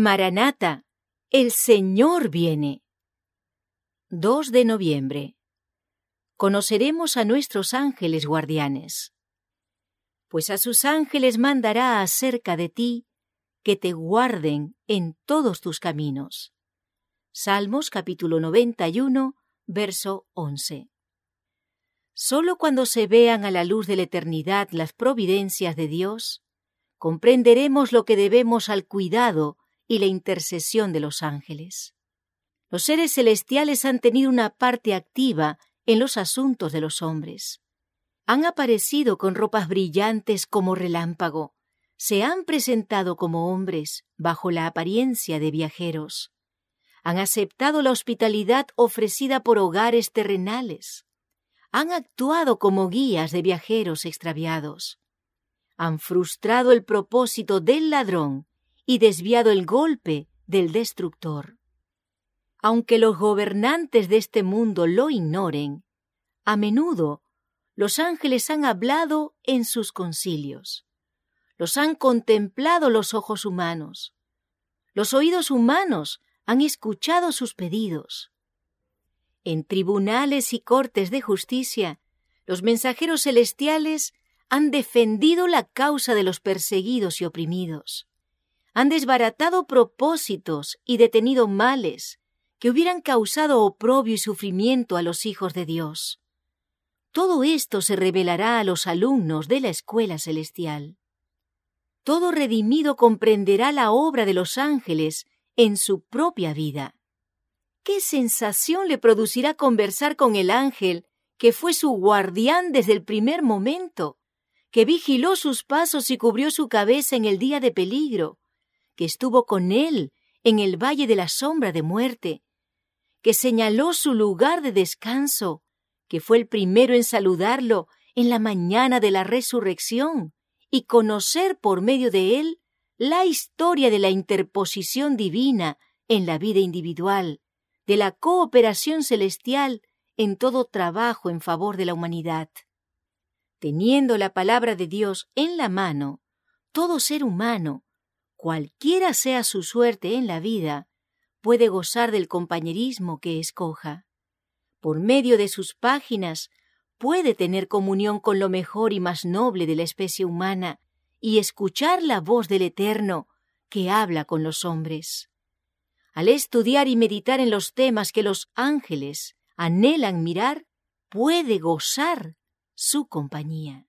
Maranata, el Señor viene. 2 de noviembre. Conoceremos a nuestros ángeles guardianes. Pues a sus ángeles mandará acerca de ti que te guarden en todos tus caminos. Salmos capítulo 91, verso 11. Solo cuando se vean a la luz de la eternidad las providencias de Dios, comprenderemos lo que debemos al cuidado y la intercesión de los ángeles. Los seres celestiales han tenido una parte activa en los asuntos de los hombres. Han aparecido con ropas brillantes como relámpago, se han presentado como hombres bajo la apariencia de viajeros. Han aceptado la hospitalidad ofrecida por hogares terrenales. Han actuado como guías de viajeros extraviados. Han frustrado el propósito del ladrón y desviado el golpe del destructor. Aunque los gobernantes de este mundo lo ignoren, a menudo los ángeles han hablado en sus concilios. Los han contemplado los ojos humanos. Los oídos humanos han escuchado sus pedidos. En tribunales y cortes de justicia, los mensajeros celestiales han defendido la causa de los perseguidos y oprimidos han desbaratado propósitos y detenido males que hubieran causado oprobio y sufrimiento a los hijos de Dios. Todo esto se revelará a los alumnos de la escuela celestial. Todo redimido comprenderá la obra de los ángeles en su propia vida. ¿Qué sensación le producirá conversar con el ángel que fue su guardián desde el primer momento, que vigiló sus pasos y cubrió su cabeza en el día de peligro, que estuvo con él en el valle de la sombra de muerte, que señaló su lugar de descanso, que fue el primero en saludarlo en la mañana de la resurrección, y conocer por medio de él la historia de la interposición divina en la vida individual, de la cooperación celestial en todo trabajo en favor de la humanidad. Teniendo la palabra de Dios en la mano, todo ser humano, cualquiera sea su suerte en la vida, puede gozar del compañerismo que escoja. Por medio de sus páginas puede tener comunión con lo mejor y más noble de la especie humana y escuchar la voz del Eterno que habla con los hombres. Al estudiar y meditar en los temas que los ángeles anhelan mirar, puede gozar su compañía.